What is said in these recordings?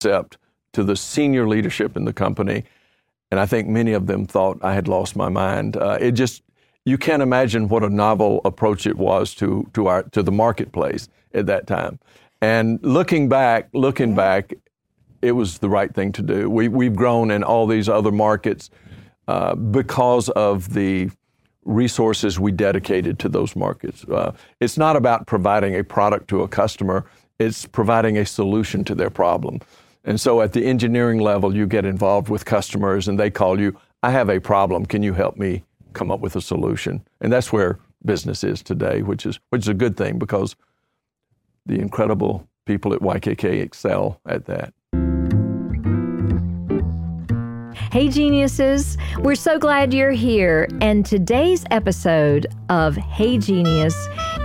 concept to the senior leadership in the company. And I think many of them thought I had lost my mind. Uh, it just, you can't imagine what a novel approach it was to, to, our, to the marketplace at that time. And looking back, looking back, it was the right thing to do. We, we've grown in all these other markets uh, because of the resources we dedicated to those markets. Uh, it's not about providing a product to a customer, it's providing a solution to their problem. And so at the engineering level, you get involved with customers and they call you, I have a problem. Can you help me come up with a solution? And that's where business is today, which is, which is a good thing because the incredible people at YKK excel at that. Hey, geniuses, we're so glad you're here. And today's episode of Hey Genieus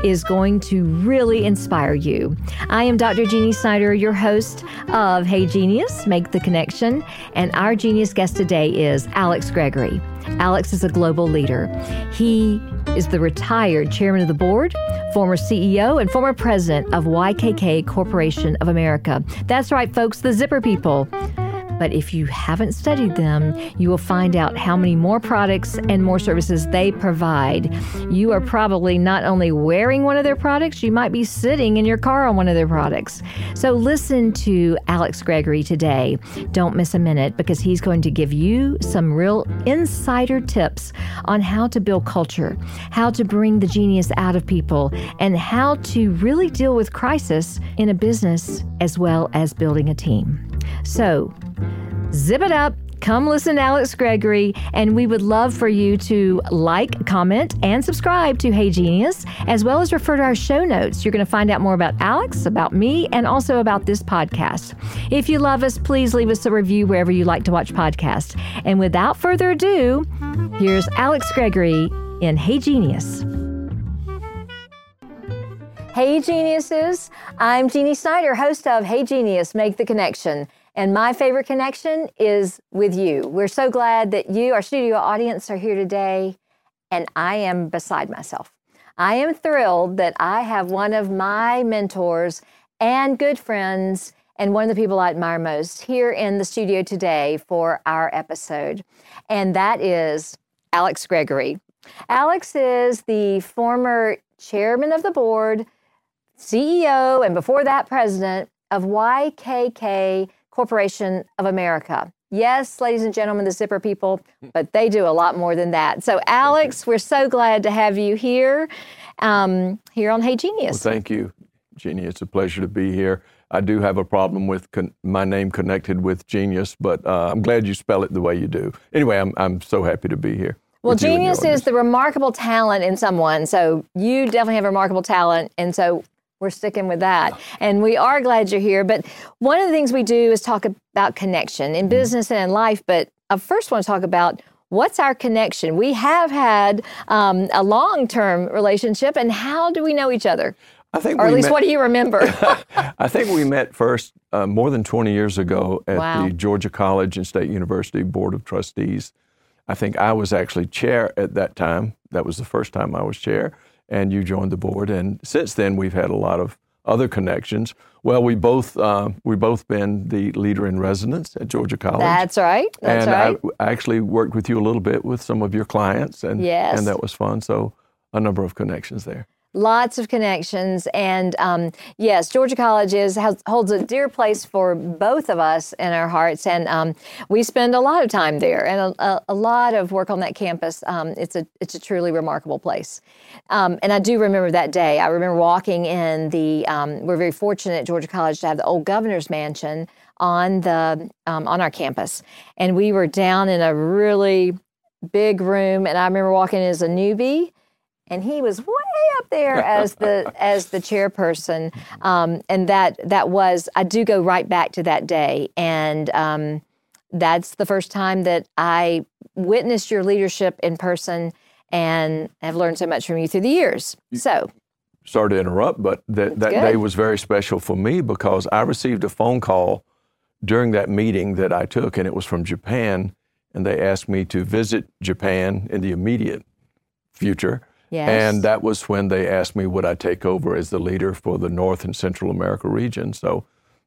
is going to really inspire you. I am Dr. Genie Snyder, your host of Hey Genieus, Make the Connection. And our genius guest today is Alex Gregory. Alex is a global leader. He is the retired chairman of the board, former CEO, and former president of YKK Corporation of America. That's right, folks, the Zipper people. But if you haven't studied them, you will find out how many more products and more services they provide. You are probably not only wearing one of their products, you might be sitting in your car on one of their products. So listen to Alex Gregory today. Don't miss a minute because he's going to give you some real insider tips on how to build culture, how to bring the genius out of people, and how to really deal with crisis in a business as well as building a team. So, zip it up. Come listen to Alex Gregory, and we would love for you to like, comment, and subscribe to Hey Genieus, as well as refer to our show notes. You're going to find out more about Alex, about me, and also about this podcast. If you love us, please leave us a review wherever you like to watch podcasts. And without further ado, here's Alex Gregory in Hey Genieus. Hey Geniuses, I'm Genie Snyder, host of Hey Genieus, Make the Connection. And my favorite connection is with you. We're so glad that you, our studio audience, are here today. And I am beside myself. I am thrilled that I have one of my mentors and good friends and one of the people I admire most here in the studio today for our episode. And that is Alex Gregory. Alex is the former chairman of the board, CEO, and before that, president of YKK Corporation of America. Yes, ladies and gentlemen, the Zipper people, but they do a lot more than that. So, Alex, we're so glad to have you here, um, here on Hey Genieus. Well, thank you, Genie. It's a pleasure to be here. I do have a problem with con- my name connected with genius, but uh, I'm glad you spell it the way you do. Anyway, I'm, I'm so happy to be here. Well, genius is the remarkable talent in someone. So you definitely have remarkable talent. And so we're sticking with that. And we are glad you're here. But one of the things we do is talk about connection in mm-hmm. business and in life. But I first want to talk about what's our connection? We have had um, a long term relationship, and how do we know each other? I think or at least met, what do you remember? I think we met first uh, more than 20 years ago at wow. the Georgia College and State University Board of Trustees. I think I was actually chair at that time. That was the first time I was chair and you joined the board. And since then, we've had a lot of other connections. Well, we both uh, we both been the leader in residence at Georgia College. That's right. That's and right. I actually worked with you a little bit with some of your clients, and yes. and that was fun. So a number of connections there lots of connections. And um, yes, Georgia College is has, holds a dear place for both of us in our hearts, and um, we spend a lot of time there and a, a lot of work on that campus. Um, it's a it's a truly remarkable place. Um, and I do remember that day. I remember walking in the. Um, we're very fortunate at Georgia College to have the old governor's mansion on the um, on our campus, and we were down in a really big room. And I remember walking as a newbie and he was way up there as the as the chairperson. Um, and that that was i do go right back to that day. And um, that's the first time that i witnessed your leadership in person and have learned so much from you through the years. So. Sorry to interrupt but that, that day was very special for me because i received a phone call during that meeting that i took and it was from japan and they asked me to visit japan in the immediate future Yes. And that was when they asked me would I take over as the leader for the North and Central America region. So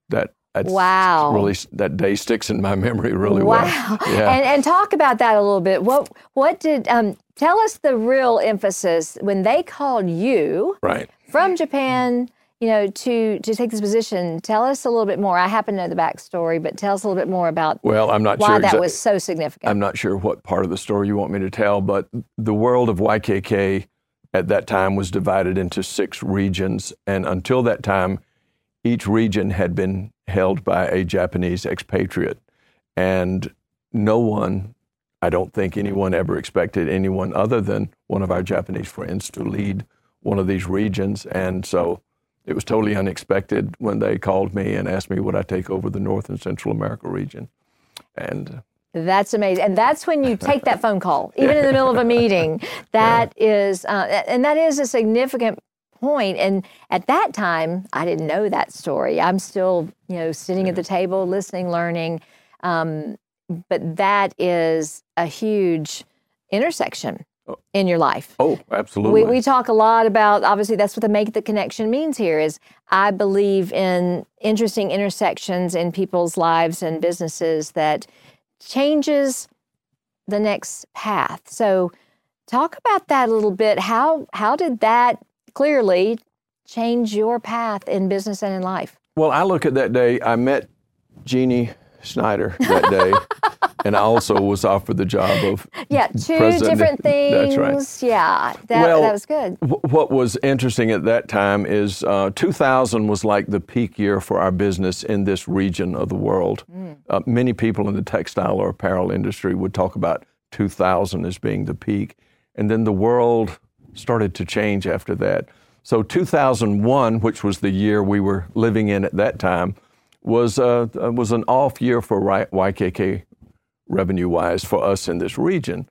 that That's Wow. Really, that day sticks in my memory really Wow. well. Yeah. And, and talk about that a little bit. What what did um, tell us the real emphasis when they called you right. from Japan, you know, to to take this position? Tell us a little bit more. I happen to know the backstory, but tell us a little bit more about Well, I'm not why sure that exa- was so significant. I'm not sure what part of the story you want me to tell, but the world of YKK at that time was divided into six regions. And until that time, each region had been held by a Japanese expatriate. And no one, I don't think anyone ever expected anyone other than one of our Japanese friends to lead one of these regions. And so it was totally unexpected when they called me and asked me would I take over the North and Central America region. And That's amazing. And that's when you take that phone call, even in the middle of a meeting. That is, uh, and that is a significant point. And at that time, I didn't know that story. I'm still, you know, sitting at the table, listening, learning. Um, but that is a huge intersection in your life. oh, absolutely. We, we talk a lot about obviously that's what the make the connection means here is I believe in interesting intersections in people's lives and businesses that changes the next path. So talk about that a little bit. How how did that clearly change your path in business and in life? Well, I look at that day, I met Genie Snyder that day, and I also was offered the job of. Yeah, two President- different things. That's right. Yeah, that, Well, that was good. Wh- What was interesting at that time is uh, 2000 was like the peak year for our business in this region of the world. Uh, many people in the textile or apparel industry would talk about 2000 as being the peak. And then the world started to change after that. So 2001, which was the year we were living in at that time, was, uh, uh, was an off year for YKK revenue wise for us in this region.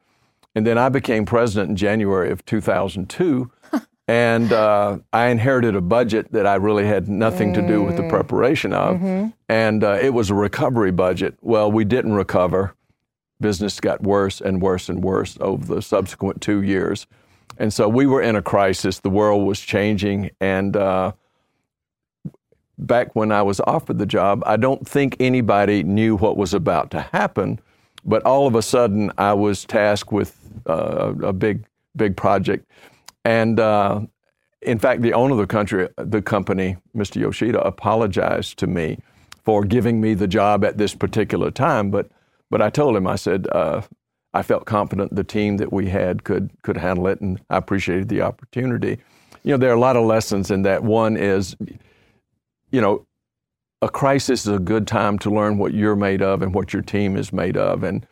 And then I became president in January of 2002. and uh, I inherited a budget that I really had nothing to do with the preparation of. And uh, it was a recovery budget. Well, we didn't recover. Business got worse and worse and worse over the subsequent two years. And so we were in a crisis. The world was changing. And uh, back when I was offered the job, I don't think anybody knew what was about to happen. But all of a sudden, I was tasked with uh, a big, big project. And uh, in fact, the owner of the country, the company, Mr. Yoshida, apologized to me for giving me the job at this particular time. But, but I told him, I said, uh, I felt confident the team that we had could could handle it, and I appreciated the opportunity. You know, there are a lot of lessons in that. One is, you know, a crisis is a good time to learn what you're made of and what your team is made of. And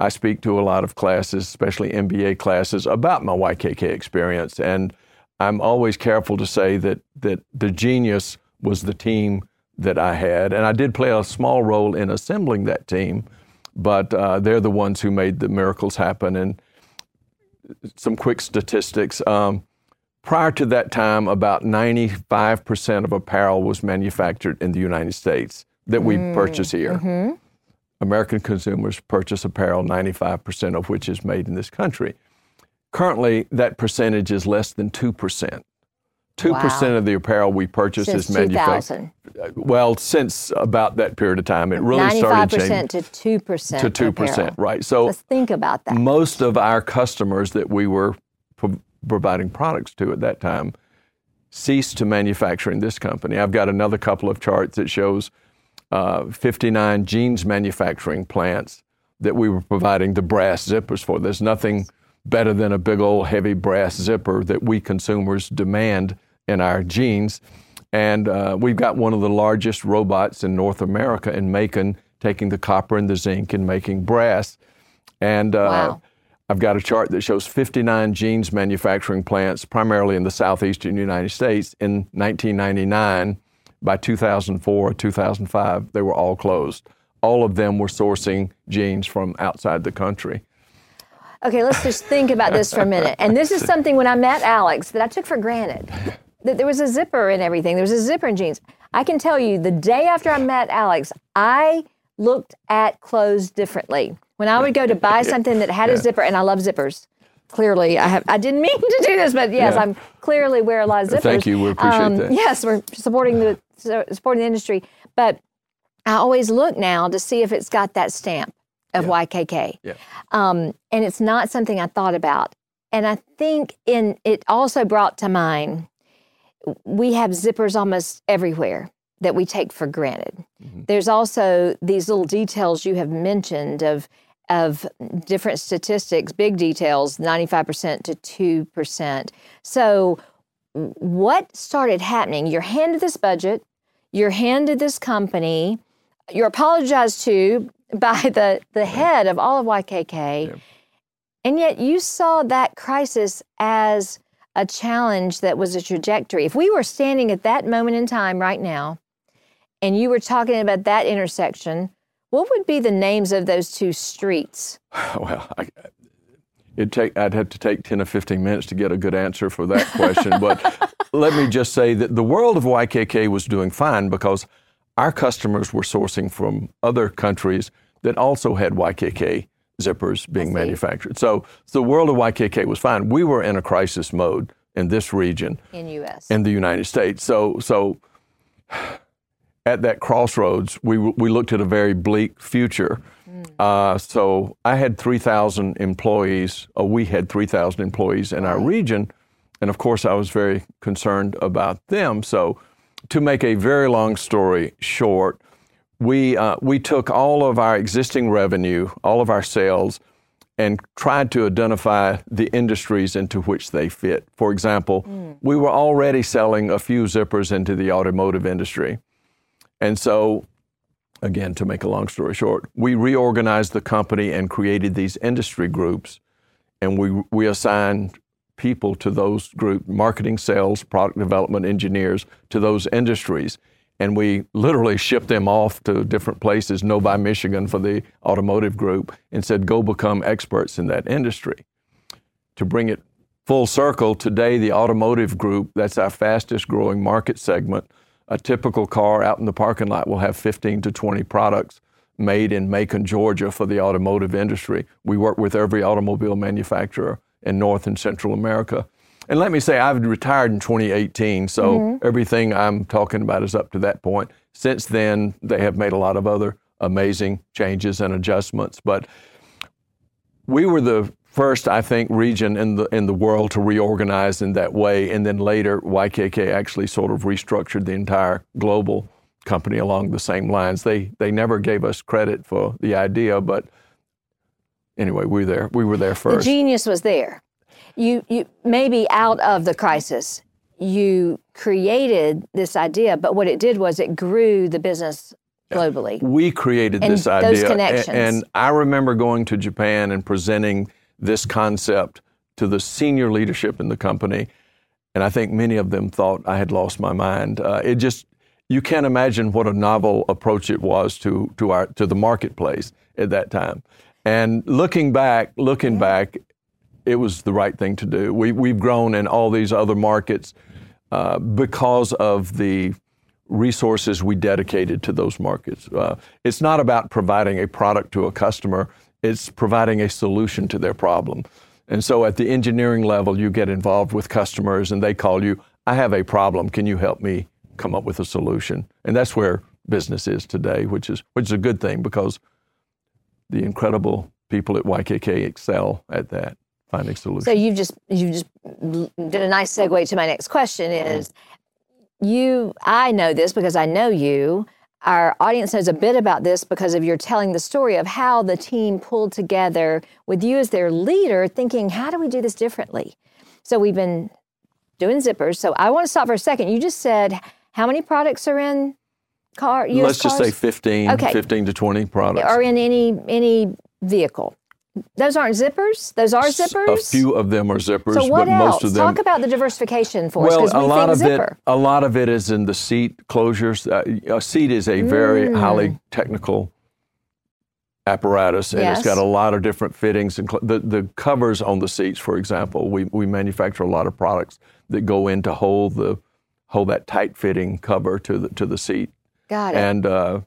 I speak to a lot of classes, especially MBA classes, about my YKK experience. And I'm always careful to say that that the genius was the team that I had, and I did play a small role in assembling that team. But uh, they're the ones who made the miracles happen. And some quick statistics. Um, prior to that time, about 95% of apparel was manufactured in the United States that we mm, purchase here. Mm-hmm. American consumers purchase apparel, 95% of which is made in this country. Currently, that percentage is less than 2%. 2% of the apparel we purchase Since is manufactured. 2000. Uh, well, since about that period of time, it really started changing 95% to 2%. to 2%, apparel. right? So Let's think about that. most of our customers that we were providing products to at that time ceased to manufacture in this company. I've got another couple of charts that shows uh, 59 jeans manufacturing plants that we were providing the brass zippers for. There's nothing better than a big old heavy brass zipper that we consumers demand in our jeans. And uh, we've got one of the largest robots in North America in Macon, taking the copper and the zinc and making brass. And uh, Wow. I've got a chart that shows 59 jeans manufacturing plants, primarily in the southeastern United States, in 1999. By 2004 or 2005, they were all closed. All of them were sourcing jeans from outside the country. Okay, let's just think about this for a minute. And this is something when I met Alex that I took for granted. That there was a zipper in everything. There was a zipper in jeans. I can tell you the day after I met Alex, I looked at clothes differently. When I would go to buy something that had a zipper, and I love zippers. Clearly, I have. I didn't mean to do this, but yes. I'm clearly wear a lot of zippers. Um, Thank you. We appreciate that. Yes, we're supporting the supporting the industry. But I always look now to see if it's got that stamp of Yeah. YKK. Yeah. Um, and it's not something I thought about. And I think in it also brought to mind we have zippers almost everywhere that we take for granted. Mhm. There's also these little details you have mentioned of of different statistics, big details, 95% to 2%. So what started happening? You're handed this budget, you're handed this company, you're apologized to by the, the head of all of YKK, Yeah. and yet you saw that crisis as a challenge that was a trajectory. If we were standing at that moment in time right now, and you were talking about that intersection, what would be the names of those two streets? Well, I, it'd take, I'd have to take 10 or 15 minutes to get a good answer for that question. but let me just say that the world of YKK was doing fine because our customers were sourcing from other countries that also had YKK zippers being manufactured. So, so the world of YKK was fine. We were in a crisis mode in this region in US. in the United States. So, so at that crossroads, we we looked at a very bleak future. Uh, so I had 3,000 employees, or we had 3,000 employees in our region, and of course I was very concerned about them. So, to make a very long story short, we uh, we took all of our existing revenue, all of our sales, and tried to identify the industries into which they fit. For example, we were already selling a few zippers into the automotive industry. And so, again, to make a long story short, we reorganized the company and created these industry groups. And we, we assigned people to those groups marketing, sales, product development, engineers to those industries. And we literally shipped them off to different places, Novi, Michigan for the automotive group, and said, go become experts in that industry. To bring it full circle, today the automotive group, that's our fastest growing market segment. A typical car out in the parking lot will have 15 to 20 products made in Macon, Georgia for the automotive industry. We work with every automobile manufacturer in North and Central America. And let me say, I've retired in 2018, so mm-hmm. everything I'm talking about is up to that point. Since then, they have made a lot of other amazing changes and adjustments. But we were the first, I think, region in the in the world to reorganize in that way, and then later YKK actually sort of restructured the entire global company along the same lines. They they never gave us credit for the idea, but anyway, we were there. We were there first. the genius was there. You, you maybe out of the crisis, you created this idea, but what it did was it grew the business globally. we created And this idea, a- connections. and I remember going to Japan and presenting this concept to the senior leadership in the company, and I think many of them thought I had lost my mind. Uh, it just you can't imagine what a novel approach it was to to our to the marketplace at that time. And looking back, looking back, it was the right thing to do. We we've grown in all these other markets uh, because of the resources we dedicated to those markets. Uh, it's not about providing a product to a customer, it's providing a solution to their problem. And so at the engineering level, you get involved with customers and they call you, I have a problem, can you help me come up with a solution? And that's where business is today, which is which is a good thing because the incredible people at YKK excel at that, finding solutions. So you've just you just did a nice segue to my next question is you I know this because I know you. Our audience knows a bit about this because of your telling the story of how the team pulled together with you as their leader, thinking, how do we do this differently? So we've been doing zippers. So I want to stop for a second. You just said how many products are in car? US Let's just say 15, Okay. 15 to 20 products. or in any any vehicle. Those aren't zippers. Those are zippers. A few of them are zippers, So what but else? most of them. Talk about the diversification for us well, a lot of zipper. it, a lot of it is in the seat closures. Uh, a seat is a very Mm. highly technical apparatus, and Yes. it's got a lot of different fittings. And cl- the the covers on the seats, for example, we we manufacture a lot of products that go in to hold the hold that tight fitting cover to the to the seat. Got it. And uh,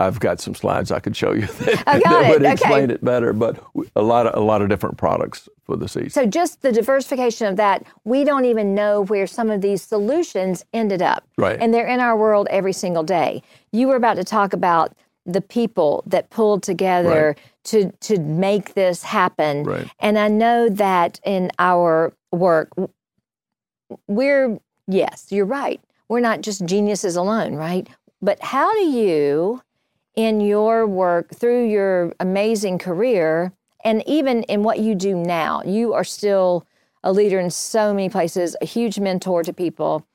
I've got some slides I could show you that, Oh, got that it. would Okay. explain it better. But a lot of a lot of different products for the seats. So just the diversification of that, we don't even know where some of these solutions ended up. Right. And they're in our world every single day. You were about to talk about the people that pulled together to to make this happen. Right. And I know that in our work we're yes, you're right. We're not just geniuses alone, right? But how do you in your work through your amazing career and even in what you do now. You are still a leader in so many places a huge mentor to people.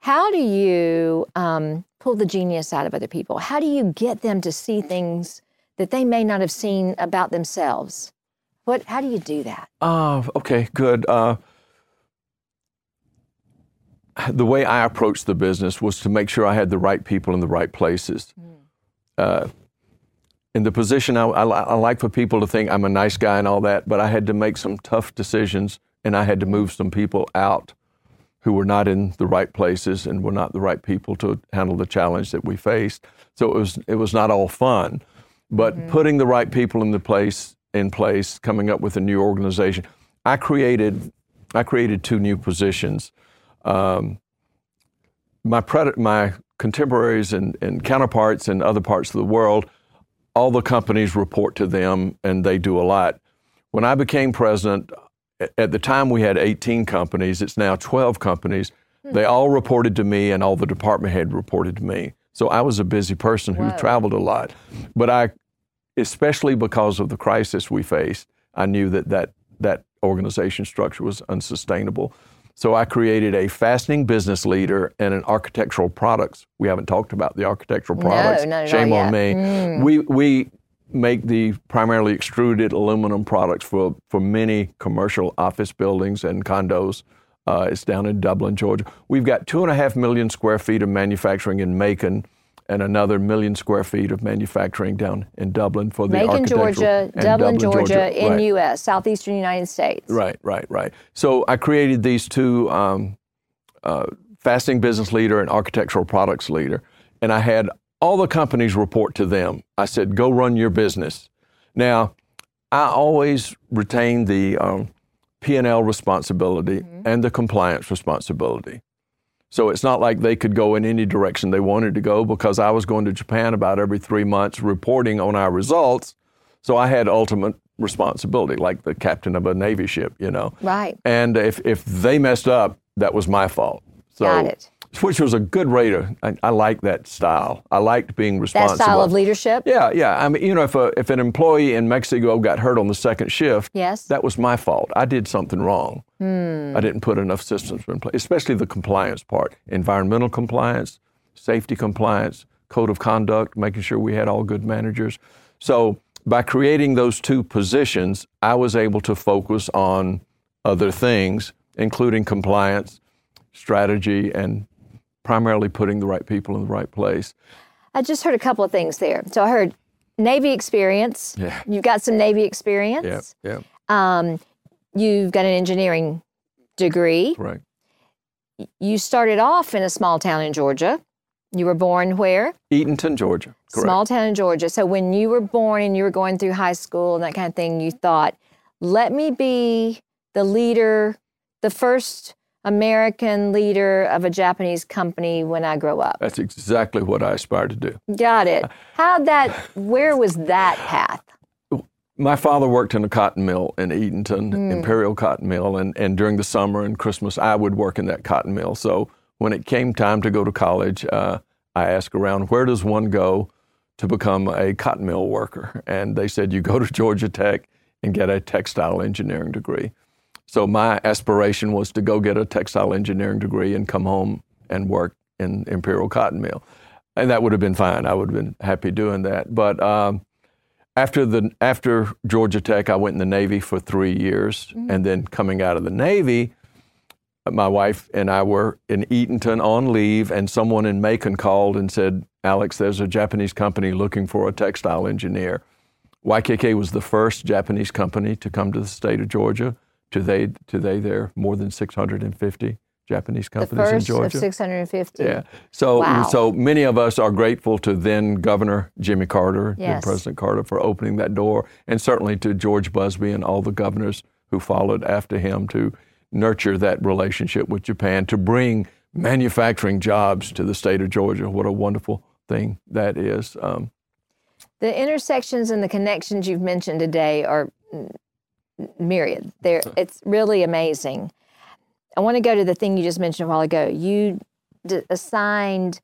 How do you um, pull the genius out of other people? How do you get them to see things that they may not have seen about themselves? What how do you do that? Uh, okay, good. Uh, the way I approached the business was to make sure I had the right people in the right places. Uh, in the position, I, I, I like for people to think I'm a nice guy and all that, but I had to make some tough decisions and I had to move some people out who were not in the right places and were not the right people to handle the challenge that we faced. So it was it was not all fun, but putting the right people in the place in place, coming up with a new organization. I created I created two new positions. Um, my pred- my contemporaries and, and counterparts in other parts of the world, all the companies report to them and they do a lot. When I became president, at the time we had 18 companies, it's now 12 companies. Hmm. They all reported to me and all the department head reported to me. So I was a busy person who Whoa. traveled a lot. But I, especially because of the crisis we faced, I knew that that, that organization structure was unsustainable. So I created a fastening business leader and an architectural products. We haven't talked about the architectural No, products. at Shame on yet. Mm. me. We we make the primarily extruded aluminum products for for many commercial office buildings and condos. Uh, it's down in Dublin, Georgia. We've got two and a half million square feet of manufacturing in Macon, and another million square feet of manufacturing down in Dublin for the macon georgia and dublin, georgia, in Right. us southeastern united states Right, right, right. So I created these two um, uh, fastening business leader and architectural products leader, and I had all the companies report to them. I said, "Go run your business." Now, I always retain the um, P and L responsibility and the compliance responsibility. So it's not like they could go in any direction they wanted to go because I was going to Japan about every three months reporting on our results. So I had ultimate responsibility, like the captain of a Navy ship, you know. right And if, if they messed up, that was my fault. So, Got it. Which was a good to, I, I like that style. I liked being responsible. that style of leadership Yeah, yeah. I mean, you know, if, a, if an employee in Mexico got hurt on the second shift, yes that was my fault. I did something wrong. Hmm. I didn't put enough systems in place, especially the compliance part environmental compliance, safety compliance, code of conduct, making sure we had all good managers. So, by creating those two positions, I was able to focus on other things, including compliance, strategy, and primarily putting the right people in the right place. I just heard a couple of things there. So I heard Navy experience. Yeah. You've got some Navy experience. Yeah, yeah, Um, you've got an engineering degree. right. You started off in a small town in Georgia. You were born where? Eatonton, Georgia. Correct. Small town in Georgia. So when you were born and you were going through high school and that kind of thing, you thought, let me be the leader, the first American leader of a Japanese company when I grow up. That's exactly what I aspire to do. Got it. How that, where was that path? My father worked in a cotton mill in Eatonton, Imperial Cotton Mill, and, and during the summer and Christmas, I would work in that cotton mill. So when it came time to go to college, uh, I asked around, where does one go to become a cotton mill worker? And they said, you go to Georgia Tech and get a textile engineering degree. So my aspiration was to go get a textile engineering degree and come home and work in Imperial Cotton Mill. And that would have been fine. I would have been happy doing that. But um, after the after Georgia Tech, I went in the Navy for three years, and then coming out of the Navy, my wife and I were in Eatonton on leave, and someone in Macon called and said, "Alex, there's a Japanese company looking for a textile engineer." YKK was the first Japanese company to come to the state of Georgia. Today, today there are more than 650 Japanese companies in first of Georgia. 650. Yeah. So Wow. so many of us are grateful to then Governor Jimmy Carter, then Yes. President Carter for opening that door, and certainly to George Busbee and all the governors who followed after him to nurture that relationship with Japan to bring manufacturing jobs to the state of Georgia. What a wonderful thing that is. Um, The intersections and the connections you've mentioned today are mm, myriad. They're, it's really amazing. I want to go to the thing you just mentioned a while ago. You d- assigned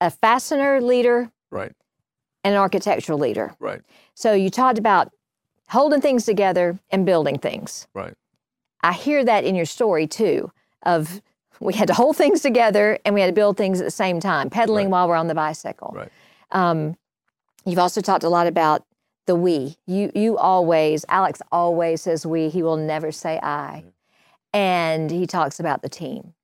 a fastener leader right, and an architectural leader. right, So you talked about holding things together and building things. right. I hear that in your story too of we had to hold things together and we had to build things at the same time, pedaling Right. while we're on the bicycle. Right. Um, you've also talked a lot about the we. You you always Alex always says we. He will never say I, and he talks about the team.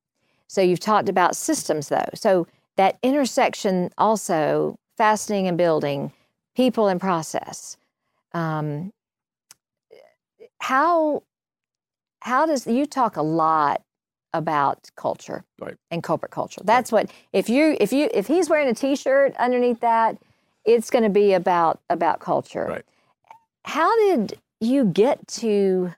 So you've talked about systems though. So that intersection also fastening and building, people and process. Um, how how does you talk a lot about culture Right. and corporate culture that's what if you if you if he's wearing a t-shirt underneath that it's going to be about about culture Right. how did you get to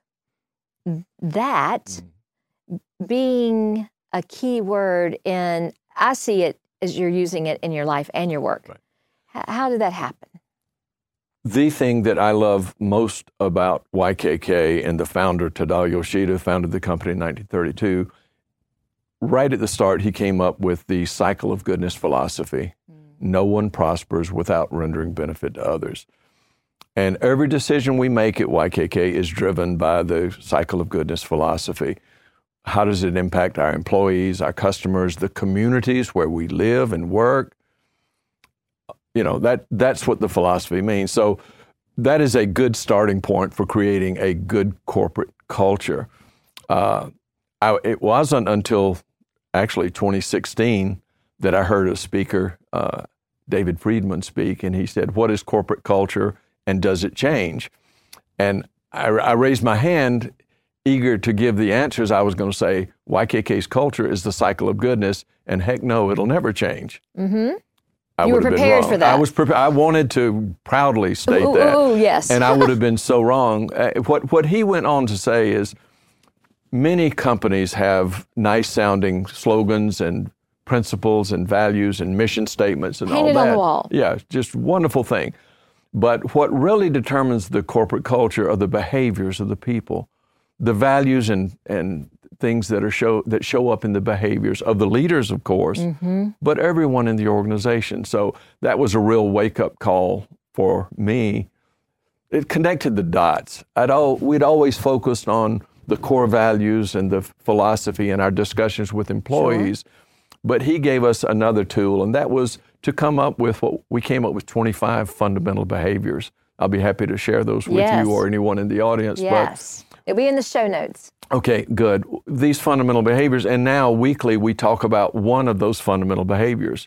that Mm-hmm. being a key word in i see it as you're using it in your life and your work Right. H- how did that happen The thing that I love most about YKK and the founder, Tadao Yoshida, founded the company in 1932. Right at the start, he came up with the cycle of goodness philosophy. No one prospers without rendering benefit to others. And every decision we make at YKK is driven by the cycle of goodness philosophy. How does it impact our employees, our customers, the communities where we live and work? you know that that's what the philosophy means so that is a good starting point for creating a good corporate culture uh, I, it wasn't until actually 2016 that i heard a speaker uh, david friedman speak and he said what is corporate culture and does it change and I, I raised my hand eager to give the answers i was going to say ykk's culture is the cycle of goodness and heck no it'll never change mm-hmm. I You were would have been prepared for that. I was prepared. I wanted to proudly state ooh, that, ooh, yes and I would have been so wrong. Uh, what what he went on to say is, many companies have nice sounding slogans and principles and values and mission statements and all Painted that. on the wall. Yeah, just wonderful thing. But what really determines the corporate culture are the behaviors of the people, the values and and things that are show that show up in the behaviors of the leaders, of course, Mm-hmm. but everyone in the organization. So that was a real wake up call for me. It connected the dots. I'd all, we'd always focused on the core values and the philosophy in our discussions with employees, but he gave us another tool, and that was to come up with what we came up with 25 fundamental behaviors. I'll be happy to share those with Yes. you or anyone in the audience. yes it'll be in the show notes okay, good. These fundamental behaviors, and now weekly we talk about one of those fundamental behaviors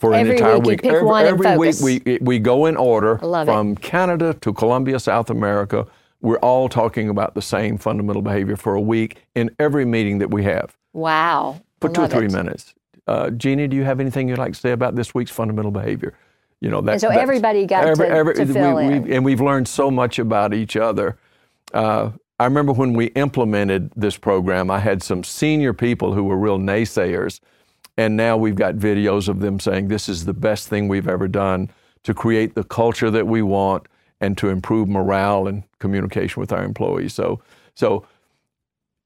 for Every an entire week week. every every week we we go in order love it. from Canada to Colombia, South America. We're all talking about the same fundamental behavior for a week in every meeting that we have wow for I two or three it. minutes. Uh, Genie, do you have anything you'd like to say about this week's fundamental behavior? You know that. And so everybody got to- to fill we, in. We, and we've learned so much about each other. Uh, I remember when we implemented this program, I had some senior people who were real naysayers, and now we've got videos of them saying this is the best thing we've ever done to create the culture that we want and to improve morale and communication with our employees. So, so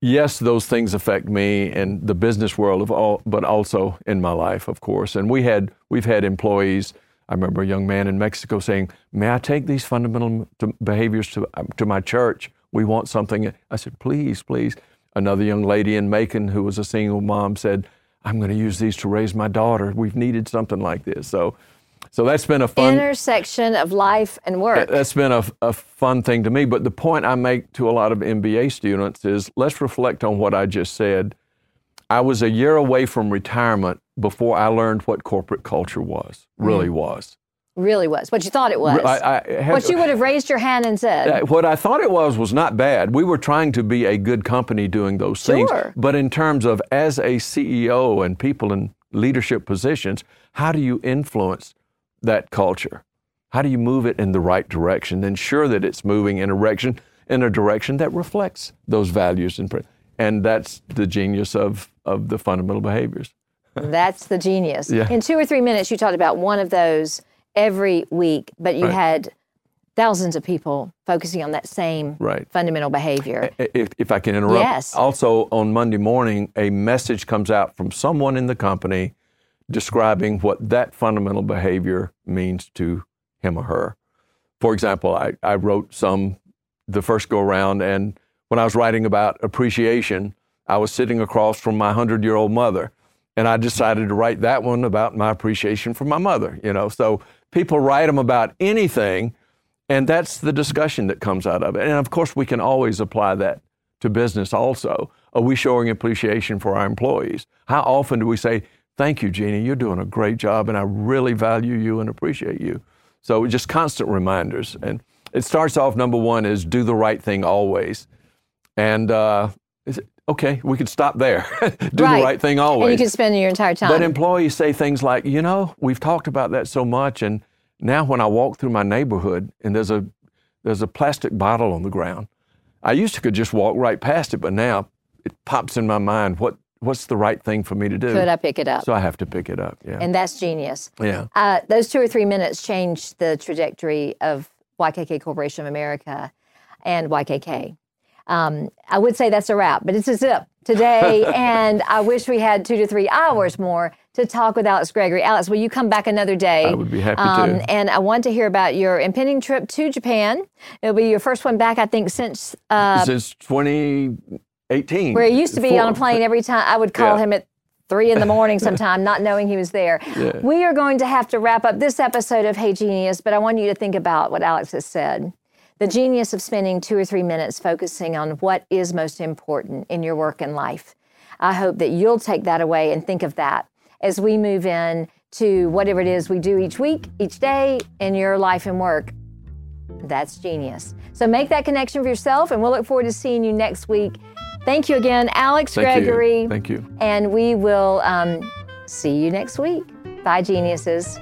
yes, those things affect me and the business world of all, but also in my life, of course. And we had we've had employees. I remember a young man in Mexico saying, "May I take these fundamental behaviors to um, to my church? We want something." I said, "Please, please." Another young lady in Macon who was a single mom said, "I'm going to use these to raise my daughter. We've needed something like this." So, so that's been a fun intersection of life and work that's been a, a fun thing to me. But the point I make to a lot of MBA students is let's reflect on what I just said. I was a year away from retirement before I learned what corporate culture was, really was. really was, what you thought it was. I, I had, what you would have raised your hand and said. Uh, what I thought it was was not bad. We were trying to be a good company doing those things. Sure. But in terms of as a CEO and people in leadership positions, how do you influence that culture? How do you move it in the right direction? Ensure that it's moving in a direction in a direction that reflects those values and and that's the genius of of the fundamental behaviors. That's the genius. Yeah. In two or three minutes, you talked about one of those every week, but you Right. had thousands of people focusing on that same Right. fundamental behavior. if, if I can interrupt. Yes. Also, on Monday morning, a message comes out from someone in the company describing what that fundamental behavior means to him or her. For example, I, I wrote some the first go around, and when I was writing about appreciation, I was sitting across from my 100 year old mother. And I decided to write that one about my appreciation for my mother, you know. So people write them about anything, and that's the discussion that comes out of it. And of course, we can always apply that to business also. Are we showing appreciation for our employees? How often do we say, Thank you, Genie, you're doing a great job, and I really value you and appreciate you? So just constant reminders. And it starts off number one is do the right thing always. And uh, is it, okay, we could stop there. do Right. the right thing always. And you can spend your entire time. But employees say things like, you know, we've talked about that so much, and now when I walk through my neighborhood and there's a there's a plastic bottle on the ground, I used to could just walk right past it, but now it pops in my mind what what's the right thing for me to do. Could I pick it up? So I have to pick it up. Yeah. and that's genius. yeah. Uh, those two or three minutes changed the trajectory of YKK Corporation of America and YKK. Um, I would say that's a wrap, but it's a zip today. and I wish we had two to three hours more to talk with Alex Gregory. Alex, will you come back another day? Um, I would be happy to. And I want to hear about your impending trip to Japan. It'll be your first one back, I think, since uh, Since 2018. where he used to be on a plane every time. I would call Yeah. him at three in the morning sometime, not knowing he was there. Yeah. We are going to have to wrap up this episode of Hey Genieus, but I want you to think about what Alex has said. The genius of spending two or three minutes focusing on what is most important in your work and life. I hope that you'll take that away and think of that as we move in to whatever it is we do each week, each day in your life and work. That's genius. So make that connection for yourself, and we'll look forward to seeing you next week. Thank you again, Alex Thank Gregory. you. Thank you. And we will um, see you next week. Bye, geniuses.